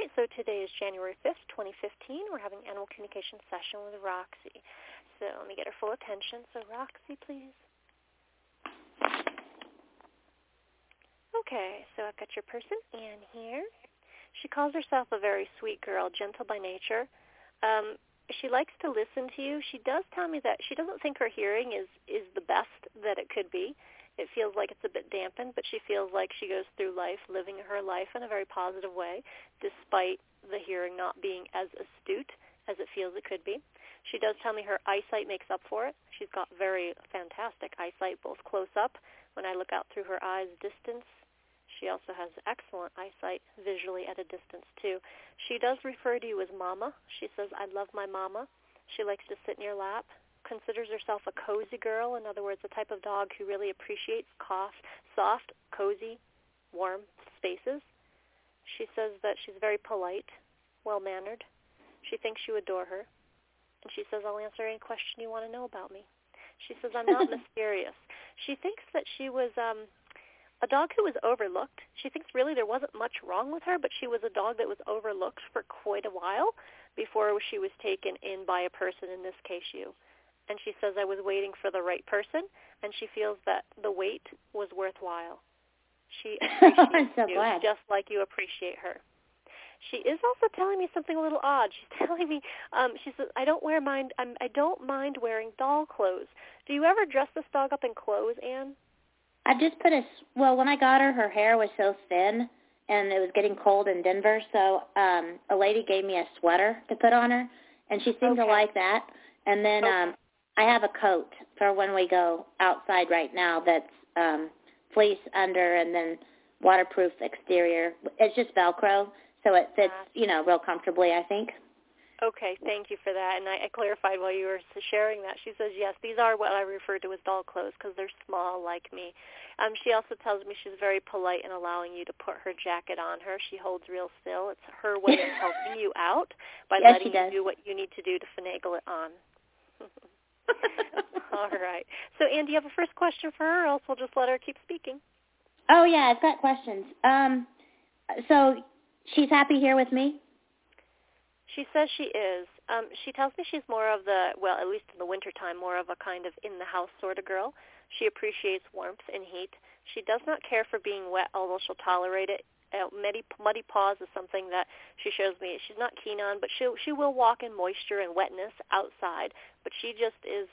right, so today is January 5th, 2015. We're having animal communication session with Roxy. So let me get her full attention. So Roxy, please. Okay, so I've got your person, Anne, here. She calls herself a very sweet girl, gentle by nature. Um, she likes to listen to you. She does tell me that she doesn't think her hearing is is the best that it could be. It feels like it's a bit dampened, but she feels like she goes through life living her life in a very positive way, despite the hearing not being as astute as it feels it could be. She does tell me her eyesight makes up for it. She's got very fantastic eyesight, both close up when I look out through her eyes, distance, she also has excellent eyesight visually at a distance too. She does refer to you as mama. She says, I love my mama. She likes to sit in your lap, considers herself a cozy girl. In other words, a type of dog who really appreciates cough, soft, cozy, warm spaces. She says that she's very polite, well-mannered. She thinks you adore her. And she says, I'll answer any question you want to know about me. She says, I'm not mysterious. She thinks that she was um, a dog who was overlooked. She thinks really there wasn't much wrong with her, but she was a dog that was overlooked for quite a while before she was taken in by a person, in this case you. And she says, I was waiting for the right person, and she feels that the wait was worthwhile. She appreciates so you glad. just like you appreciate her. She is also telling me something a little odd. She's telling me, um, she says, I don't wear mind, I'm, I don't mind wearing doll clothes. Do you ever dress this dog up in clothes, Anne? I just put a well when I got her, her hair was so thin, and it was getting cold in Denver. So um, a lady gave me a sweater to put on her, and she seemed Okay. to like that. And then Okay. um, I have a coat for when we go outside right now that's um, fleece under and then waterproof exterior. It's just Velcro, so it fits you know real comfortably. I think. Okay, thank you for that. And I, I clarified while you were sharing that. She says, yes, these are what I refer to as doll clothes because they're small like me. Um, she also tells me she's very polite in allowing you to put her jacket on her. She holds real still. It's her way of helping you out by Yes, letting you do what you need to do to finagle it on. All right. So, Ann, do you have a first question for her, or else we'll just let her keep speaking? Oh yeah, I've got questions. Um, so she's happy here with me. She says she is. Um, she tells me she's more of the, well, at least in the wintertime, more of a kind of in-the-house sort of girl. She appreciates warmth and heat. She does not care for being wet, although she'll tolerate it. Uh, muddy, muddy paws is something that she shows me she's not keen on, but she she will walk in moisture and wetness outside. But she just is.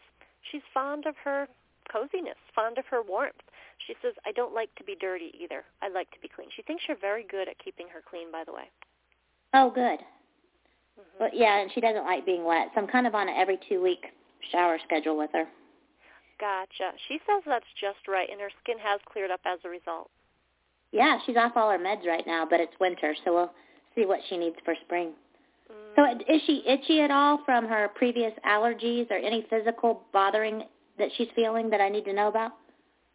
She's fond of her coziness, fond of her warmth. She says, "I don't like to be dirty either. I like to be clean." She thinks you're very good at keeping her clean, by the way. Oh, good. Mhm. Well, yeah, and she doesn't like being wet, so I'm kind of on an every two week shower schedule with her. Gotcha. She says that's just right, and her skin has cleared up as a result. Yeah, she's off all her meds right now, but it's winter, so we'll see what she needs for spring. Mm. So is she itchy at all from her previous allergies or any physical bothering that she's feeling that I need to know about?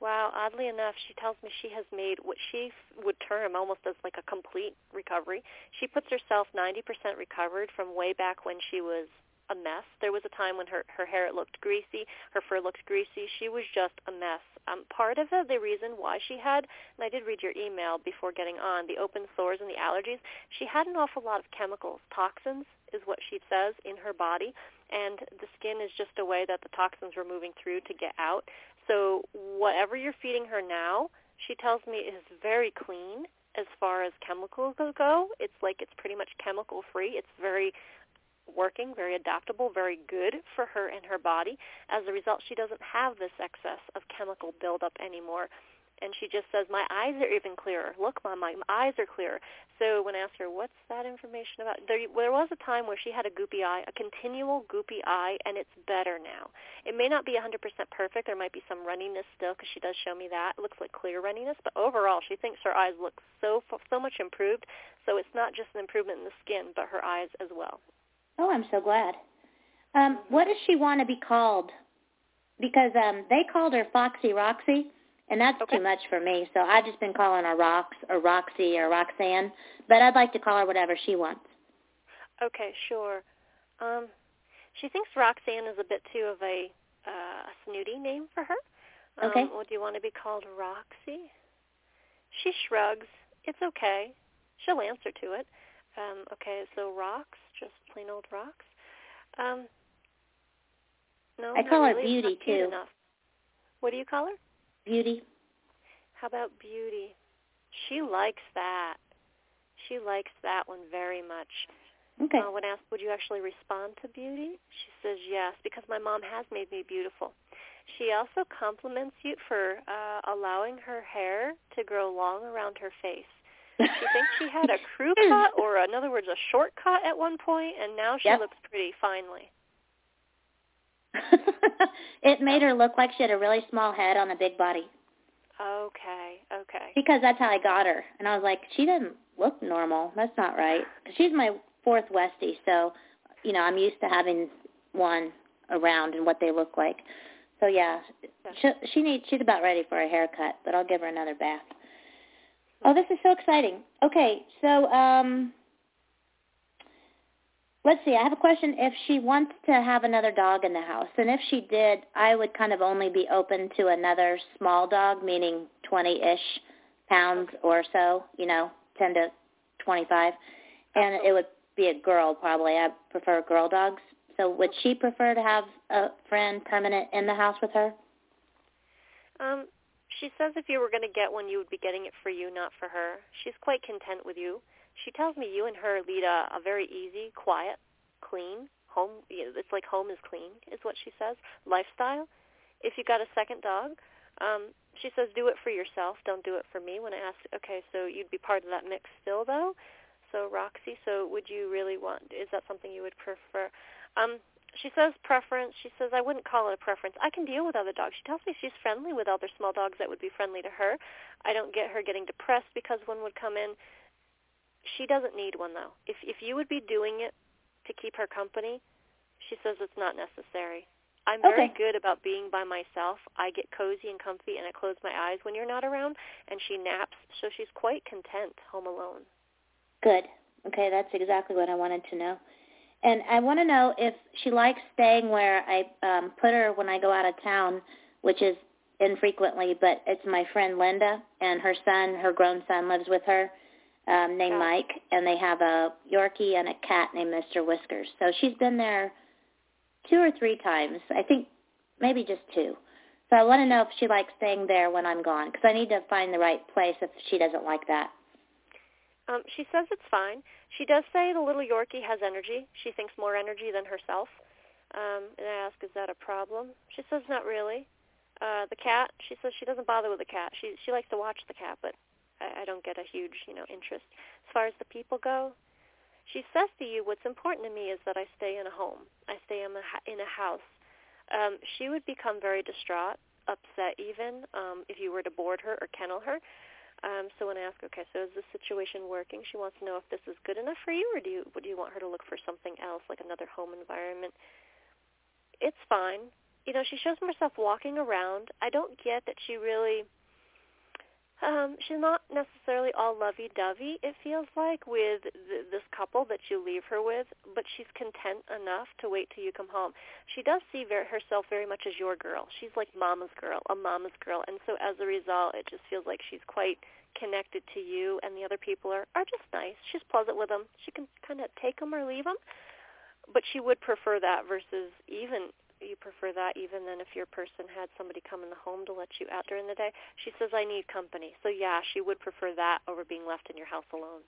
Wow, oddly enough, she tells me she has made what she would term almost as like a complete recovery. She puts herself 90% recovered from way back when she was a mess. There was a time when her her hair looked greasy, her fur looked greasy. She was just a mess. Um, part of it, the reason why she had, and I did read your email before getting on, the open sores and the allergies. She had an awful lot of chemicals, toxins is what she says in her body, and the skin is just a way that the toxins were moving through to get out. So whatever you're feeding her now, she tells me is very clean as far as chemicals go. It's like it's pretty much chemical free. It's very working, very adaptable, very good for her and her body. As a result, she doesn't have this excess of chemical buildup anymore. And she just says, my eyes are even clearer. Look, Mom, my eyes are clearer. So when I asked her, what's that information about? There, there was a time where she had a goopy eye, a continual goopy eye, and it's better now. It may not be 100% perfect. There might be some runniness still because she does show me that. It looks like clear runniness. But overall, she thinks her eyes look so so much improved. So it's not just an improvement in the skin, but her eyes as well. Oh, I'm so glad. Um, what does she want to be called? Because um, they called her Foxy Roxy, and that's Okay. too much for me. So I've just been calling her Rox or Roxy or Roxanne. But I'd like to call her whatever she wants. Okay, sure. Um, she thinks Roxanne is a bit too of a, uh, a snooty name for her. Um, Okay. Well, do you want to be called Roxy? She shrugs. It's okay. She'll answer to it. Um, okay, so rocks, just plain old rocks. Um, no, I call her really. Beauty too. Enough. What do you call her? Beauty. How about Beauty? She likes that. She likes that one very much. Okay. Uh, when asked, would you actually respond to Beauty? She says yes, because my mom has made me beautiful. She also compliments you for uh, allowing her hair to grow long around her face. She thinks she had a crew cut, or in other words, a short cut at one point, and now she yep. looks pretty finely. it made her look like she had a really small head on a big body. Okay, okay. Because that's how I got her, and I was like, she doesn't look normal. That's not right. She's my fourth Westie, so you know I'm used to having one around and what they look like. So yeah, she, she needs she's about ready for a haircut, but I'll give her another bath. Oh, this is so exciting. Okay, so um, let's see. I have a question. If she wants to have another dog in the house, and if she did, I would kind of only be open to another small dog, meaning 20-ish pounds or so, you know, 10 to 25, and it would be a girl probably. I prefer girl dogs. So would she prefer to have a friend permanent in the house with her? Um, she says if you were going to get one, you would be getting it for you, not for her. She's quite content with you. She tells me you and her lead a, a very easy, quiet, clean home. You know, It's like home is clean, is what she says. Lifestyle. If you got a second dog, um, she says do it for yourself. Don't do it for me. When I ask, okay, so you'd be part of that mix still, though. So Roxy, so would you really want? Is that something you would prefer? Um, she says preference. She says I wouldn't call it a preference. I can deal with other dogs. She tells me she's friendly with other small dogs that would be friendly to her. I don't get her getting depressed because one would come in. She doesn't need one though. If if you would be doing it to keep her company, she says it's not necessary. I'm very okay. good about being by myself. I get cozy and comfy and I close my eyes when you're not around and she naps, so she's quite content home alone. Good. Okay, that's exactly what I wanted to know. And I want to know if she likes staying where I um, put her when I go out of town, which is infrequently, but it's my friend Linda and her son, her grown son, lives with her, um, named Mike, and they have a Yorkie and a cat named Mr. Whiskers. So she's been there two or three times. I think maybe just two. So I want to know if she likes staying there when I'm gone, because I need to find the right place if she doesn't like that. Um, she says it's fine. She does say the little Yorkie has energy. She thinks more energy than herself. Um, and I ask, is that a problem? She says not really. Uh, the cat, she says she doesn't bother with the cat. She she likes to watch the cat, but I, I don't get a huge you know interest. As far as the people go, she says to you, what's important to me is that I stay in a home. I stay in a in a house. Um, she would become very distraught, upset even um, if you were to board her or kennel her. Um, so when I ask, okay, so is this situation working? She wants to know if this is good enough for you, or do you would you want her to look for something else, like another home environment? It's fine. You know, she shows herself walking around. I don't get that she really um, she's not necessarily all lovey-dovey, it feels like, with th- this couple that you leave her with, but she's content enough to wait till you come home. She does see ver- herself very much as your girl. She's like mama's girl, a mama's girl, and so as a result, it just feels like she's quite connected to you, and the other people are, are just nice. She's pleasant with them. She can kind of take them or leave them, but she would prefer that versus even you prefer that even than if your person had somebody come in the home to let you out during the day. She says I need company. So yeah, she would prefer that over being left in your house alone.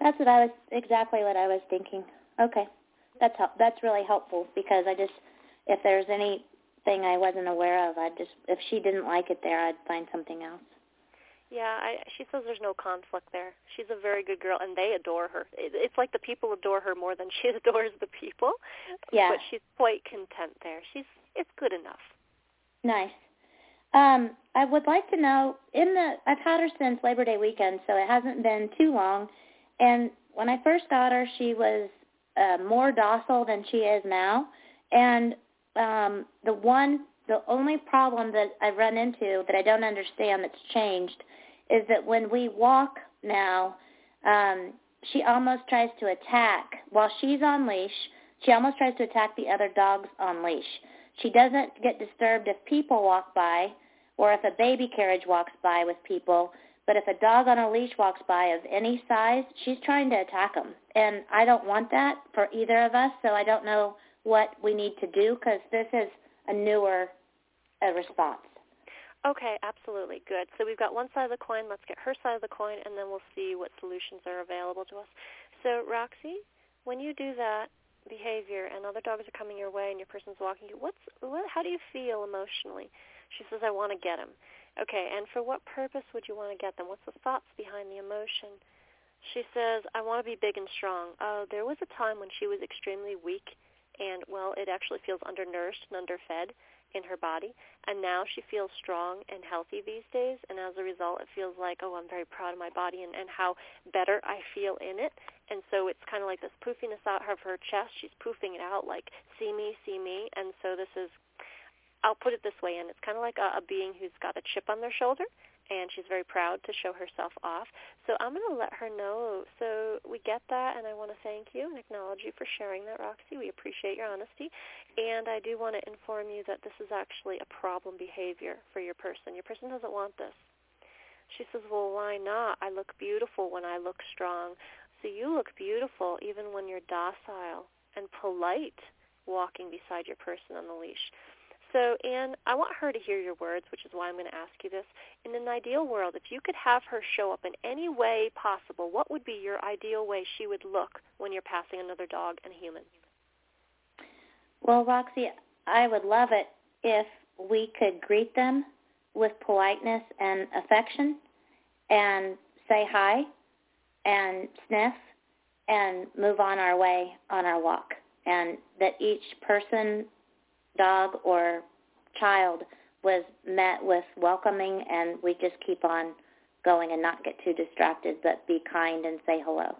That's what I was exactly what I was thinking. Okay. That's help, that's really helpful because I just if there's anything I wasn't aware of, I'd just if she didn't like it there, I'd find something else. Yeah, I, she says there's no conflict there. She's a very good girl, and they adore her. It, it's like the people adore her more than she adores the people. Yeah. But she's quite content there. She's it's good enough. Nice. Um, I would like to know in the I've had her since Labor Day weekend, so it hasn't been too long. And when I first got her, she was uh, more docile than she is now. And um, the one, the only problem that I run into that I don't understand that's changed is that when we walk now, um, she almost tries to attack while she's on leash. She almost tries to attack the other dogs on leash. She doesn't get disturbed if people walk by or if a baby carriage walks by with people, But if a dog on a leash walks by of any size, she's trying to attack them. And I don't want that for either of us, so I don't know what we need to do because this is a newer uh, response. Okay, absolutely. Good. So we've got one side of the coin. Let's get her side of the coin, and then we'll see what solutions are available to us. So, Roxy, when you do that behavior and other dogs are coming your way and your person's walking you, what's what, how do you feel emotionally? She says, I want to get him. Okay, and for what purpose would you want to get them? What's the thoughts behind the emotion? She says, I want to be big and strong. Oh, there was a time when she was extremely weak and, well, it actually feels undernourished and underfed in her body. And now she feels strong and healthy these days. And as a result, it feels like, oh, I'm very proud of my body and, and how better I feel in it. And so it's kind of like this poofiness out of her chest. She's poofing it out like, see me, see me. And so this is I'll put it this way, and it's kind of like a, a being who's got a chip on their shoulder, and she's very proud to show herself off. So I'm going to let her know. So we get that, and I want to thank you and acknowledge you for sharing that, Roxy. We appreciate your honesty. And I do want to inform you that this is actually a problem behavior for your person. Your person doesn't want this. She says, well, why not? I look beautiful when I look strong. So you look beautiful even when you're docile and polite walking beside your person on the leash. So, Anne, I want her to hear your words, which is why I'm going to ask you this. In an ideal world, if you could have her show up in any way possible, what would be your ideal way she would look when you're passing another dog and a human? Well, Roxy, I would love it if we could greet them with politeness and affection and say hi and sniff and move on our way on our walk and that each person dog or child was met with welcoming and we just keep on going and not get too distracted but be kind and say hello.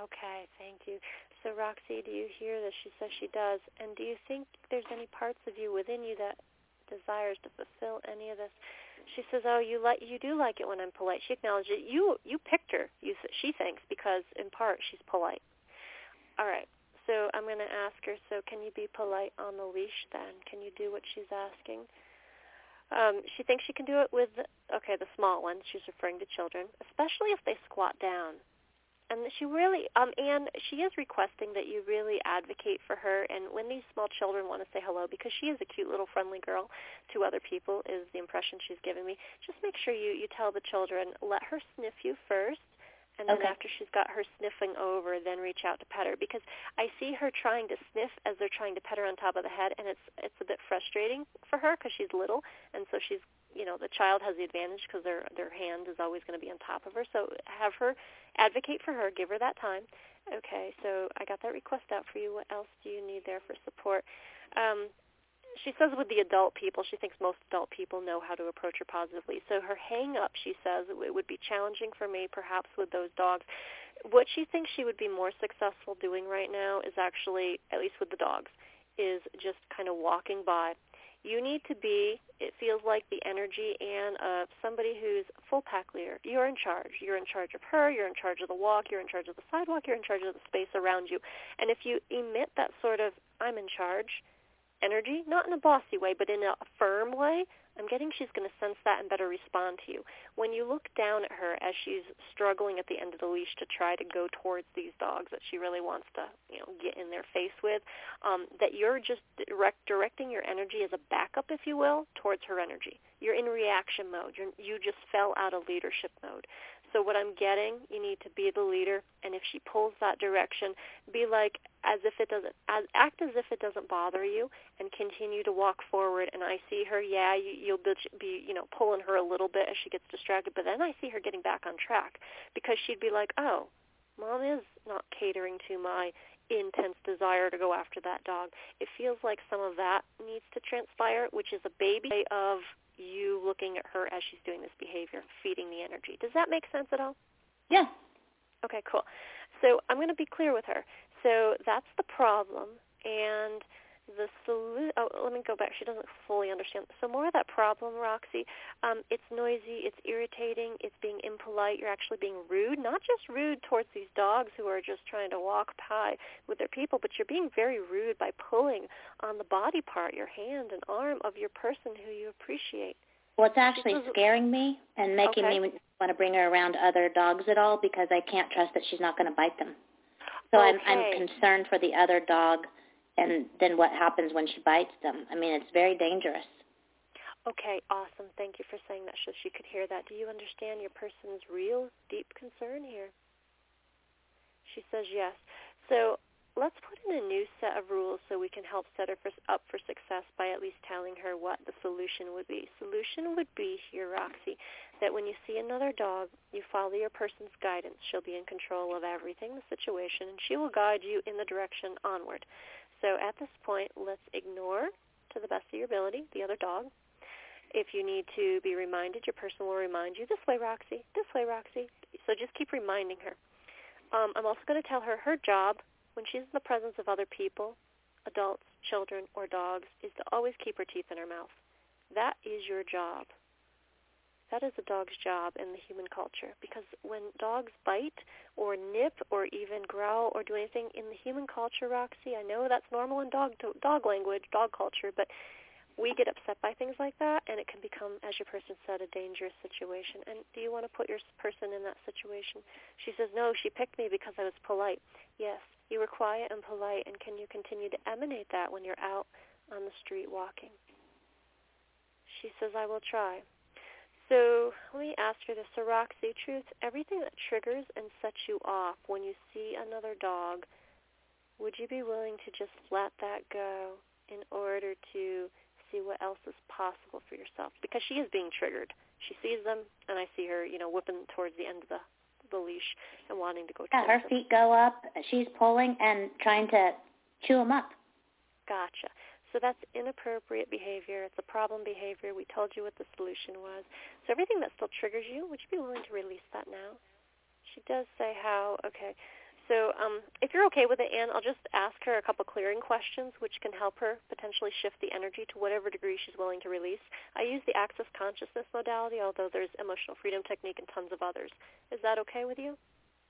Okay, thank you. So Roxy, do you hear this? She says she does. And do you think there's any parts of you within you that desires to fulfill any of this? She says, "Oh, you like you do like it when I'm polite." She acknowledges it. You you picked her. You she thinks because in part she's polite. All right. So I'm going to ask her, so can you be polite on the leash then? Can you do what she's asking? Um, she thinks she can do it with, okay, the small ones. She's referring to children, especially if they squat down. And she really, um, and she is requesting that you really advocate for her. And when these small children want to say hello, because she is a cute little friendly girl to other people, is the impression she's giving me. Just make sure you you tell the children, let her sniff you first, and then okay. after she's got her sniffing over, then reach out to pet her because I see her trying to sniff as they're trying to pet her on top of the head, and it's it's a bit frustrating for her because she's little, and so she's you know the child has the advantage because their their hand is always going to be on top of her. So have her advocate for her, give her that time. Okay, so I got that request out for you. What else do you need there for support? Um, she says with the adult people, she thinks most adult people know how to approach her positively. So her hang up, she says, it would be challenging for me perhaps with those dogs. What she thinks she would be more successful doing right now is actually, at least with the dogs, is just kind of walking by. You need to be, it feels like the energy and of somebody who's full pack leader. You're in charge. You're in charge of her. You're in charge of the walk. You're in charge of the sidewalk. You're in charge of the space around you. And if you emit that sort of, I'm in charge, energy, not in a bossy way, but in a firm way, I'm getting she's going to sense that and better respond to you. When you look down at her as she's struggling at the end of the leash to try to go towards these dogs that she really wants to, you know, get in their face with, um, that you're just direct, directing your energy as a backup, if you will, towards her energy. You're in reaction mode. You're, you just fell out of leadership mode. So what I'm getting, you need to be the leader, and if she pulls that direction, be like as if it doesn't, as, act as if it doesn't bother you, and continue to walk forward. And I see her, yeah, you, you'll be, be, you know, pulling her a little bit as she gets distracted, but then I see her getting back on track because she'd be like, oh, mom is not catering to my intense desire to go after that dog. It feels like some of that needs to transpire, which is a baby of you looking at her as she's doing this behavior, feeding the energy. Does that make sense at all? Yeah. Okay, cool. So I'm going to be clear with her. So that's the problem, and the solution. Oh, let me go back. She doesn't fully understand. So more of that problem, Roxy. Um, it's noisy. It's irritating. It's being impolite. You're actually being rude. Not just rude towards these dogs who are just trying to walk by with their people, but you're being very rude by pulling on the body part, your hand and arm of your person who you appreciate. Well, it's actually scaring me and making okay. me want to bring her around other dogs at all because I can't trust that she's not going to bite them. So okay. I'm I'm concerned for the other dog and then what happens when she bites them. I mean, it's very dangerous. Okay, awesome. Thank you for saying that so she could hear that. Do you understand your person's real deep concern here? She says yes. So let's put in a new set of rules so we can help set her for, up for success by at least telling her what the solution would be. Solution would be here, Roxy, that when you see another dog, you follow your person's guidance. She'll be in control of everything, the situation, and she will guide you in the direction onward. So at this point, let's ignore, to the best of your ability, the other dog. If you need to be reminded, your person will remind you, this way, Roxy, this way, Roxy. So just keep reminding her. Um, I'm also going to tell her her job when she's in the presence of other people, adults, children, or dogs, is to always keep her teeth in her mouth. That is your job. That is a dog's job in the human culture because when dogs bite or nip or even growl or do anything in the human culture, Roxy, I know that's normal in dog dog language, dog culture, but we get upset by things like that and it can become, as your person said, a dangerous situation. And do you want to put your person in that situation? She says, no, she picked me because I was polite. Yes, you were quiet and polite, and can you continue to emanate that when you're out on the street walking? She says, I will try. So let me ask her this. So Roxy, truth, everything that triggers and sets you off when you see another dog, would you be willing to just let that go in order to see what else is possible for yourself? Because she is being triggered. She sees them, and I see her, you know, whipping towards the end of the the leash and wanting to go. Yeah, her them. feet go up. She's pulling and trying to chew them up. Gotcha. So that's inappropriate behavior. It's a problem behavior. We told you what the solution was. So everything that still triggers you, would you be willing to release that now? She does say how. Okay. So um, if you're okay with it, Anne, I'll just ask her a couple clearing questions, which can help her potentially shift the energy to whatever degree she's willing to release. I use the Access Consciousness modality, although there's Emotional Freedom Technique and tons of others. Is that okay with you?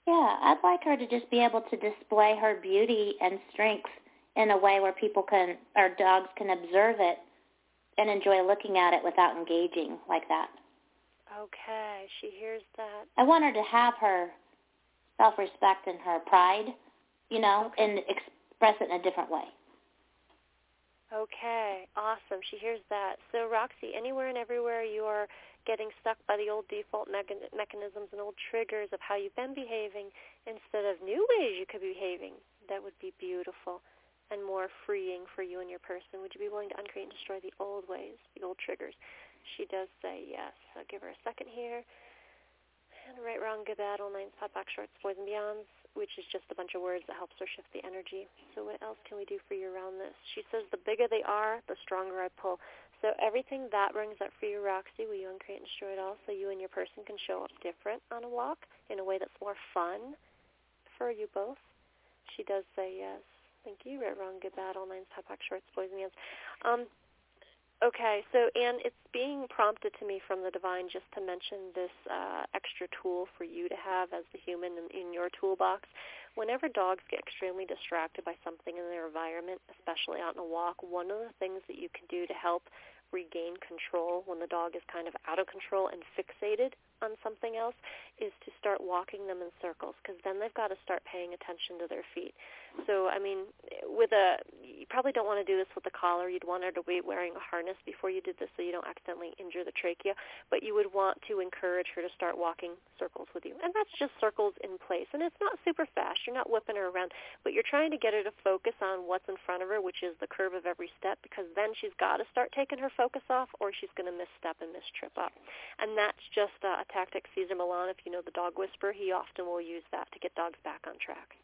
Yeah, I'd like her to just be able to display her beauty and strengths in a way where people can, or dogs can observe it and enjoy looking at it without engaging like that. Okay, she hears that. I want her to have her self-respect and her pride, you know, okay. and express it in a different way. Okay, awesome. She hears that. So Roxy, anywhere and everywhere you are getting stuck by the old default mechanisms and old triggers of how you've been behaving instead of new ways you could be behaving, that would be beautiful and more freeing for you and your person? Would you be willing to uncreate and destroy the old ways, the old triggers? She does say yes. I'll give her a second here. And right, wrong, good, bad, all nines, POD, POC, shorts, boys, and beyonds, which is just a bunch of words that helps her shift the energy. So what else can we do for you around this? She says the bigger they are, the stronger I pull. So everything that brings up for you, Roxy, will you uncreate and destroy it all so you and your person can show up different on a walk in a way that's more fun for you both? She does say yes. Thank you. Right, wrong, good, bad, all nines, top shorts, boys, and yams. Um, okay, so Anne, it's being prompted to me from the divine just to mention this uh, extra tool for you to have as the human in, in your toolbox. Whenever dogs get extremely distracted by something in their environment, especially out on a walk, one of the things that you can do to help regain control when the dog is kind of out of control and fixated on something else is to start walking them in circles because then they've got to start paying attention to their feet. So, I mean, with a you probably don't want to do this with the collar. You'd want her to be wearing a harness before you did this so you don't accidentally injure the trachea, but you would want to encourage her to start walking circles with you. And that's just circles in place. And it's not super fast. You're not whipping her around, but you're trying to get her to focus on what's in front of her, which is the curve of every step because then she's got to start taking her focus off or she's going to misstep and mistrip up. And that's just a tactic Cesar Millan, if you know the dog whisperer, he often will use that to get dogs back on track.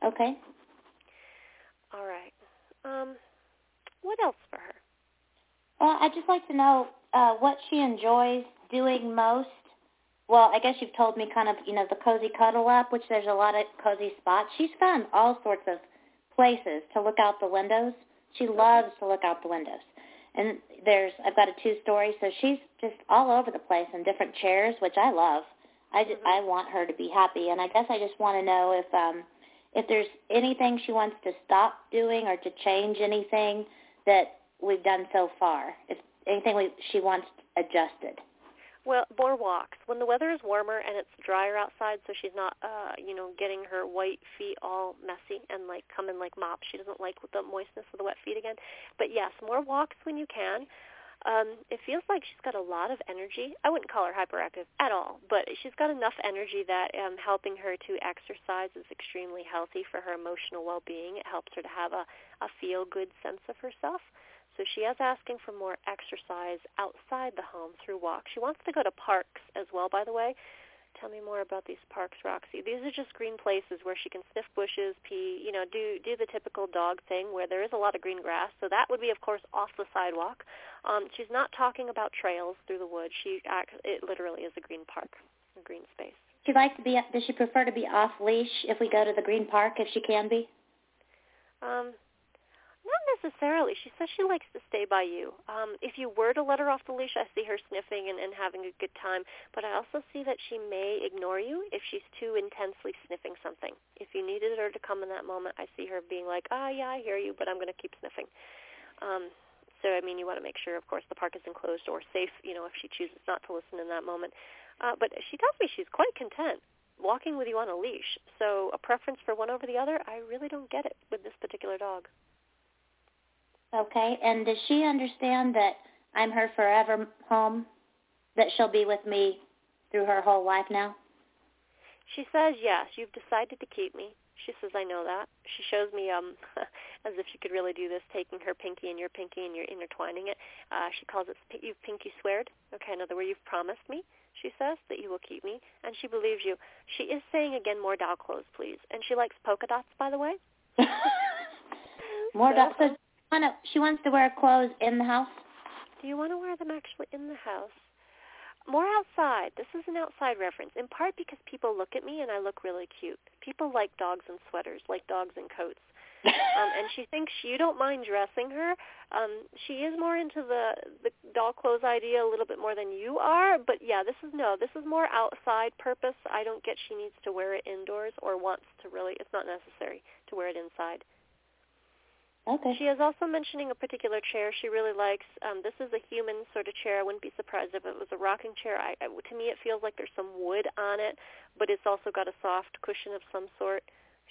Okay. All right. Um, what else for her? Well, I'd just like to know uh, what she enjoys doing most. Well, I guess you've told me kind of, you know, the cozy cuddle up, which there's a lot of cozy spots. She's found all sorts of places to look out the windows. She loves to look out the windows and there's I've got a two story, so she's just all over the place in different chairs, which I love. I just, mm-hmm. I want her to be happy, and I guess I just want to know if um if there's anything she wants to stop doing or to change anything that we've done so far. If anything we, she wants adjusted? Well, more walks. When the weather is warmer and it's drier outside, so she's not, uh, you know, getting her white feet all messy and like coming like mops. She doesn't like the moistness of the wet feet again. But yes, more walks when you can. Um, it feels like she's got a lot of energy. I wouldn't call her hyperactive at all, but she's got enough energy that um, helping her to exercise is extremely healthy for her emotional well-being. It helps her to have a, a feel-good sense of herself. So she is asking for more exercise outside the home through walks. She wants to go to parks as well, by the way. Tell me more about these parks, Roxy. These are just green places where she can sniff bushes, pee, you know, do do the typical dog thing where there is a lot of green grass. So that would be, of course, off the sidewalk. Um, she's not talking about trails through the woods. She act, it literally is a green park, a green space. She like to be. Does she prefer to be off leash if we go to the green park if she can be? Um, not necessarily. She says she likes to stay by you. Um, if you were to let her off the leash, I see her sniffing and, and having a good time. But I also see that she may ignore you if she's too intensely sniffing something. If you needed her to come in that moment, I see her being like, ah, yeah, I hear you, but I'm going to keep sniffing. Um, so, I mean, you want to make sure, of course, the park is enclosed or safe, you know, if she chooses not to listen in that moment. Uh, but she tells me she's quite content walking with you on a leash. So a preference for one over the other, I really don't get it with this particular dog. Okay, and does she understand that I'm her forever home, that she'll be with me through her whole life now? She says yes. You've decided to keep me. She says I know that. She shows me um as if she could really do this, taking her pinky and your pinky and you're intertwining it. Uh, she calls it you've pinky sweared. Okay, in other words, you've promised me. She says that you will keep me, and she believes you. She is saying again, more doll clothes, please. And she likes polka dots, by the way. more so, dots. So wanna, she wants to wear clothes in the house. Do you want to wear them actually in the house? More outside. This is an outside reference, in part because people look at me and I look really cute. People like dogs in sweaters, like dogs in coats. um, and she thinks you don't mind dressing her. Um, she is more into the the doll clothes idea a little bit more than you are. But yeah, this is no, this is more outside purpose. I don't get she needs to wear it indoors or wants to really. It's not necessary to wear it inside. Okay. She is also mentioning a particular chair she really likes. Um, this is a human sort of chair. I wouldn't be surprised if it was a rocking chair. I, I, to me, it feels like there's some wood on it, but it's also got a soft cushion of some sort.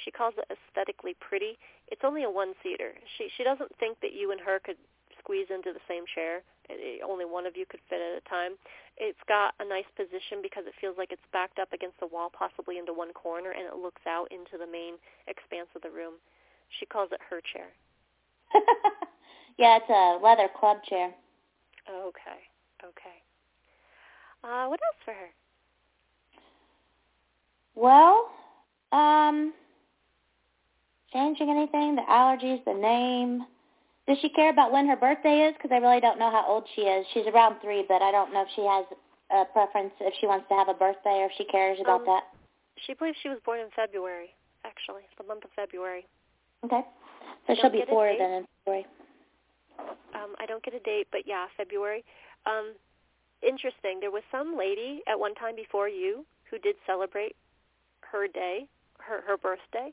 She calls it aesthetically pretty. It's only a one-seater. She she doesn't think that you and her could squeeze into the same chair. It, it, only one of you could fit at a time. It's got a nice position because it feels like it's backed up against the wall, possibly into one corner, and it looks out into the main expanse of the room. She calls it her chair. yeah, it's a leather club chair. Okay. Okay. Uh, what else for her? Well, um, changing anything? The allergies, the name. Does she care about when her birthday is? Because I really don't know how old she is. She's around three, but I don't know if she has a preference if she wants to have a birthday or if she cares about um, that. She believes she was born in February, actually, the month of February. Okay. So she'll be four then in February. Um, I don't get a date, but yeah, February. Um, interesting. There was some lady at one time before you who did celebrate her day, her her birthday.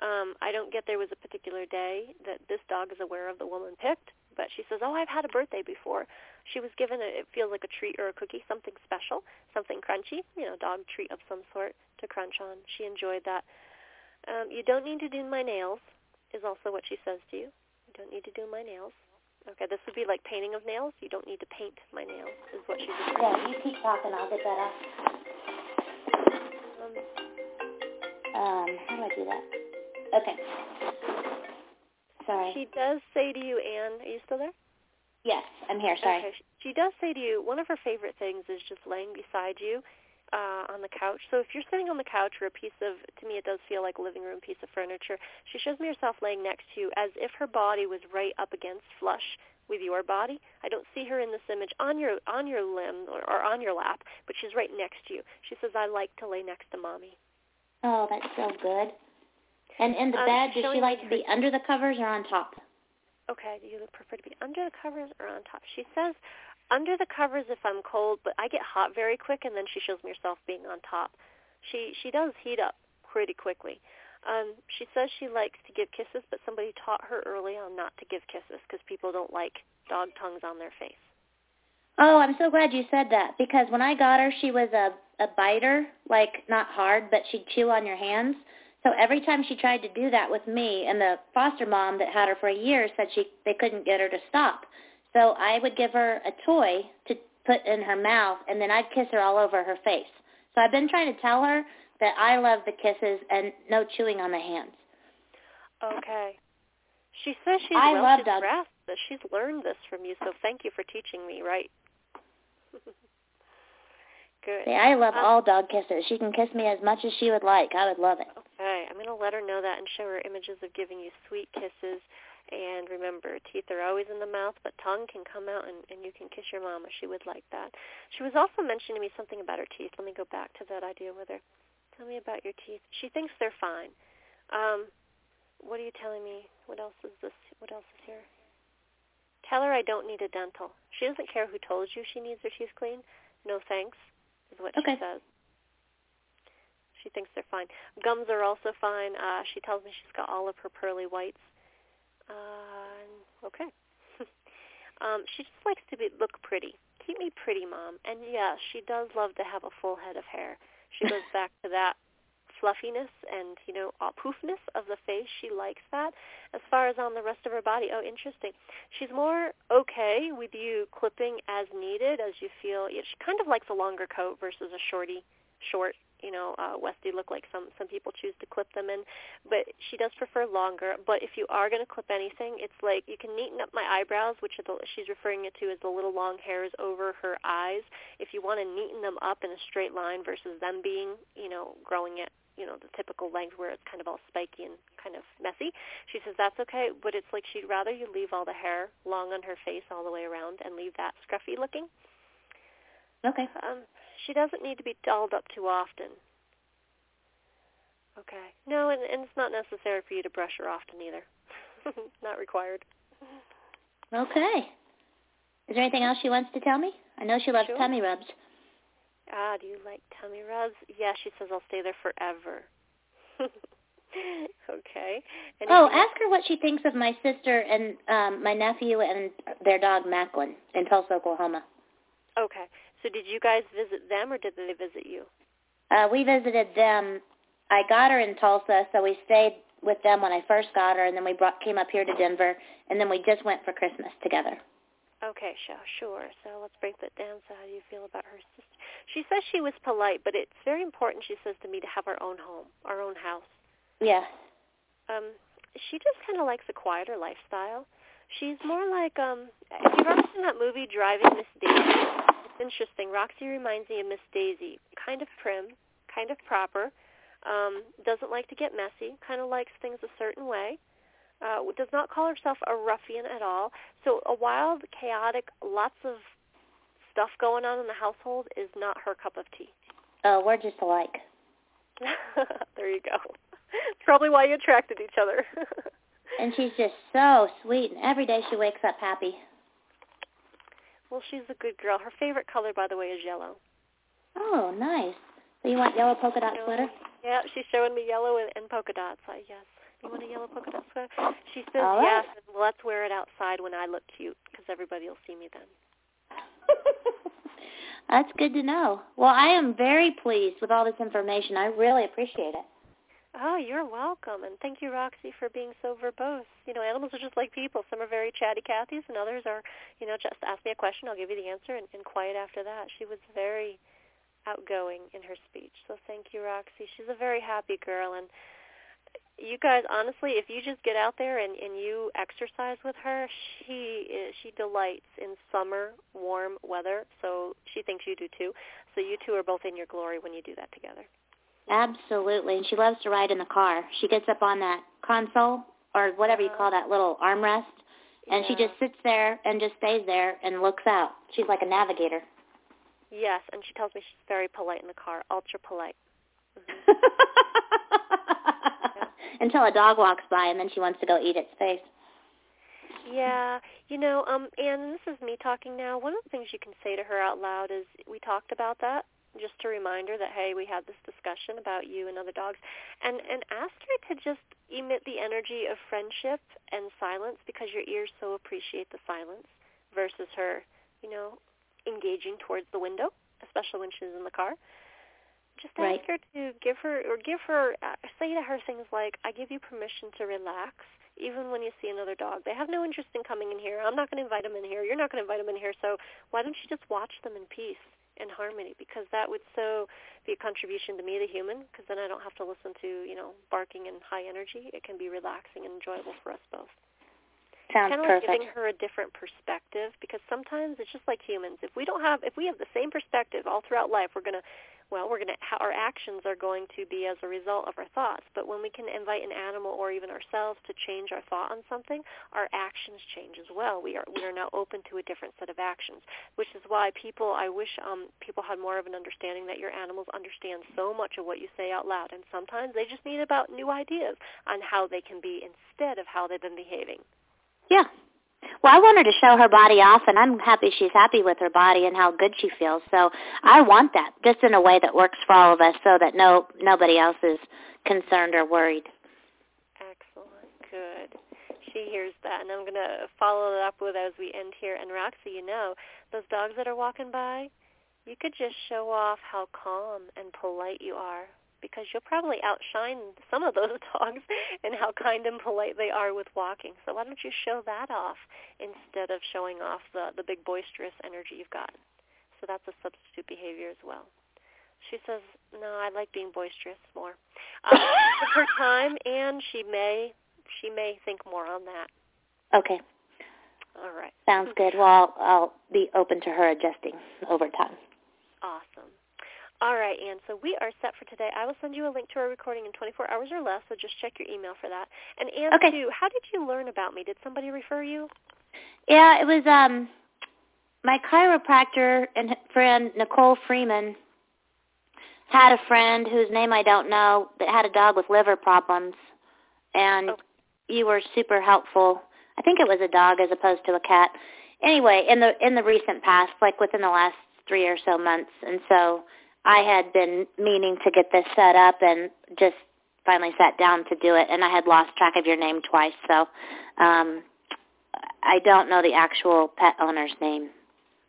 Um, I don't get there was a particular day that this dog is aware of the woman picked, but she says, "Oh, I've had a birthday before." She was given a it feels like a treat or a cookie, something special, something crunchy, you know, dog treat of some sort to crunch on. She enjoyed that. Um, you don't need to do my nails is also what she says to you. You don't need to do my nails. Okay, this would be like painting of nails. You don't need to paint my nails, is what she's saying. Yeah, you keep talking. I'll get that off. Um, um, how do I do that? Okay. Sorry. She does say to you, Anne, are you still there? Yes, I'm here. Sorry. Okay. She does say to you, one of her favorite things is just laying beside you uh, on the couch. So if you're sitting on the couch or a piece of, to me it does feel like a living room piece of furniture, she shows me herself laying next to you as if her body was right up against flush with your body. I don't see her in this image on your on your limb or, or on your lap, but she's right next to you. She says, "I like to lay next to mommy." Oh, that's so good. And in the um, bed, does she like to be under the covers or on top? Okay, do you prefer to be under the covers or on top? She says under the covers if I'm cold, but I get hot very quick, and then she shows me herself being on top. She she does heat up pretty quickly. Um, she says she likes to give kisses, but somebody taught her early on not to give kisses because people don't like dog tongues on their face. Oh, I'm so glad you said that because when I got her, she was a a biter, like not hard, but she'd chew on your hands. So every time she tried to do that with me, and the foster mom that had her for a year said she they couldn't get her to stop. So I would give her a toy to put in her mouth, and then I'd kiss her all over her face. So I've been trying to tell her that I love the kisses and no chewing on the hands. Okay. She says she's I well love dog- grasped. She's learned this from you, so thank you for teaching me, right? Good. See, I love Um, all dog kisses. She can kiss me as much as she would like. I would love it. Okay, I'm going to let her know that and show her images of giving you sweet kisses. And remember, teeth are always in the mouth, but tongue can come out and, and you can kiss your mama. She would like that. She was also mentioning to me something about her teeth. Let me go back to that idea with her. Tell me about your teeth. She thinks they're fine. Um, what are you telling me? What else is this? What else is here? Tell her I don't need a dental. She doesn't care who told you she needs her teeth cleaned. No thanks, is what Okay. she says. She thinks they're fine. Gums are also fine. Uh, she tells me she's got all of her pearly whites. Uh, okay. um, she just likes to be, look pretty. Keep me pretty, Mom. And yes, she does love to have a full head of hair. She goes back to that fluffiness and, you know, poofness of the face. She likes that. As far as on the rest of her body, oh, interesting. She's more okay with you clipping as needed, as you feel. Yeah, she kind of likes a longer coat versus a shorty, short you know, uh, Westie look like some some people choose to clip them in, but she does prefer longer. But if you are going to clip anything, it's like you can neaten up my eyebrows, which are the, she's referring it to as the little long hairs over her eyes. If you want to neaten them up in a straight line versus them being, you know, growing at you know the typical length where it's kind of all spiky and kind of messy. She says that's okay, but it's like she'd rather you leave all the hair long on her face all the way around and leave that scruffy looking. Okay. Um, she doesn't need to be dolled up too often. Okay. No, and, and it's not necessary for you to brush her often either. not required. Okay. Is there anything else she wants to tell me? I know she loves Sure. tummy rubs. Ah, do you like tummy rubs? Yeah, she says I'll stay there forever. okay. Anything Oh, else? ask her what she thinks of my sister and um my nephew and their dog Macklin in Tulsa, Oklahoma. Okay. So did you guys visit them or did they visit you? Uh we visited them. I got her in Tulsa, so we stayed with them when I first got her and then we brought came up here to Denver and then we just went for Christmas together. Okay, sure, sure. So let's break that down. So how do you feel about her sister? She says she was polite, but it's very important, she says to me, to have our own home, our own house. Yeah. um she just kind of likes a quieter lifestyle. She's more like um if you've ever seen that movie Driving Miss Daisy, interesting. Roxy reminds me of Miss Daisy, kind of prim, kind of proper, um, doesn't like to get messy, kind of likes things a certain way. Uh, does not call herself a ruffian at all. So a wild, chaotic, lots of stuff going on in the household is not her cup of tea. Oh, we're just alike. there you go. It's probably why you attracted each other. And she's just so sweet and every day she wakes up happy. Well, she's a good girl. Her favorite color, by the way, is yellow. Oh, nice. So you want yellow polka dot sweater? Yeah, she's showing me yellow and, and polka dots. I guess. You want a yellow polka dot sweater? She says All right. yes. And let's wear it outside when I look cute, because everybody will see me then. That's good to know. Well, I am very pleased with all this information. I really appreciate it. Oh, you're welcome, and thank you, Roxy, for being so verbose. You know, animals are just like people. Some are very chatty Cathys, and others are, you know, just ask me a question, I'll give you the answer, and, and quiet after that. She was very outgoing in her speech. So thank you, Roxy. She's a very happy girl, and you guys, honestly, if you just get out there and, and you exercise with her, she is, she delights in summer, warm weather. So she thinks you do too. So you two are both in your glory when you do that together. Absolutely. And she loves to ride in the car. She gets up on that console or whatever you call that little armrest and she just sits there and just stays there and looks out. She's like a navigator. Yes, and she tells me she's very polite in the car, ultra polite. hmm Until a dog walks by and then she wants to go eat its face. Yeah, you know, um, and this is me talking now. One of the things you can say to her out loud is, "We talked about that." Just to remind her that, hey, we had this discussion about you and other dogs, and and ask her to just emit the energy of friendship and silence because your ears so appreciate the silence versus her, you know, engaging towards the window, especially when she's in the car. Just ask right. her to give her or give her uh, say to her things like, "I give you permission to relax." Even when you see another dog, they have no interest in coming in here. I'm not going to invite them in here. You're not going to invite them in here. So why don't you just watch them in peace? In harmony because that would so be a contribution to me the human because then I don't have to listen to you know barking and high energy. It can be relaxing and enjoyable for us both. Sounds kind of perfect. like giving her a different perspective because sometimes it's just like humans. If we don't have if we have the same perspective all throughout life we're going to well, we're going to our actions are going to be as a result of our thoughts. But when we can invite an animal or even ourselves to change our thought on something, our actions change as well. We are we are now open to a different set of actions, which is why people I wish um, people had more of an understanding that your animals understand so much of what you say out loud, and sometimes they just need about new ideas on how they can be instead of how they've been behaving. Yeah, well, I want her to show her body off, and I'm happy she's happy with her body and how good she feels. So I want that, just in a way that works for all of us, so that no nobody else is concerned or worried. Excellent, good. She hears that, and I'm going to follow it up with as we end here. And Roxie, you know, those dogs that are walking by, you could just show off how calm and polite you are because you'll probably outshine some of those dogs in how kind and polite they are with walking. So why don't you show that off instead of showing off the, the big boisterous energy you've got? So that's a substitute behavior as well. She says, no, I like being boisterous more. Um, her time, and she may she may think more on that. Okay. All right. Sounds good. Well, I'll, I'll be open to her adjusting over time. Awesome. All right, Anne. So we are set for today. I will send you a link to our recording in 24 hours or less, so just check your email for that. And Anne, okay. too, how did you learn about me? Did somebody refer you? Yeah, it was um my chiropractor and friend Nicole Freeman had a friend whose name I don't know that had a dog with liver problems, and okay. you were super helpful. I think it was a dog as opposed to a cat. Anyway, in the in the recent past, like within the last three or so months, and so I had been meaning to get this set up and just finally sat down to do it and I had lost track of your name twice so um I don't know the actual pet owner's name.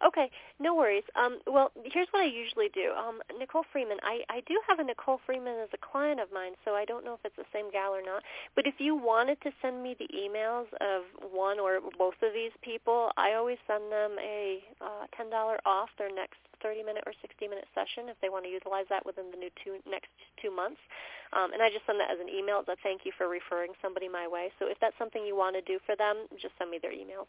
Okay, no worries. Um, well, here's what I usually do. Um, Nicole Freeman, I, I do have a Nicole Freeman as a client of mine, so I don't know if it's the same gal or not. But if you wanted to send me the emails of one or both of these people, I always send them a uh, $10 off their next 30-minute or 60-minute session if they want to utilize that within the new two, next two months. Um, and I just send that as an email as a thank you for referring somebody my way. So if that's something you want to do for them, just send me their email.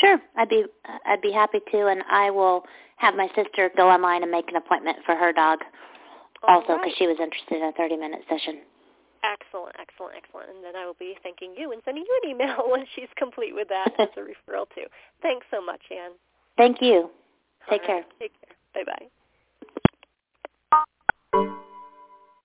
Sure, I'd be I'd be happy to, and I will have my sister go online and make an appointment for her dog, All also because right. she was interested in a 30-minute session. Excellent, excellent, excellent. And then I will be thanking you and sending you an email when she's complete with that as a referral too. Thanks so much, Anne. Thank you. Take All care. Right. Take care. Bye bye.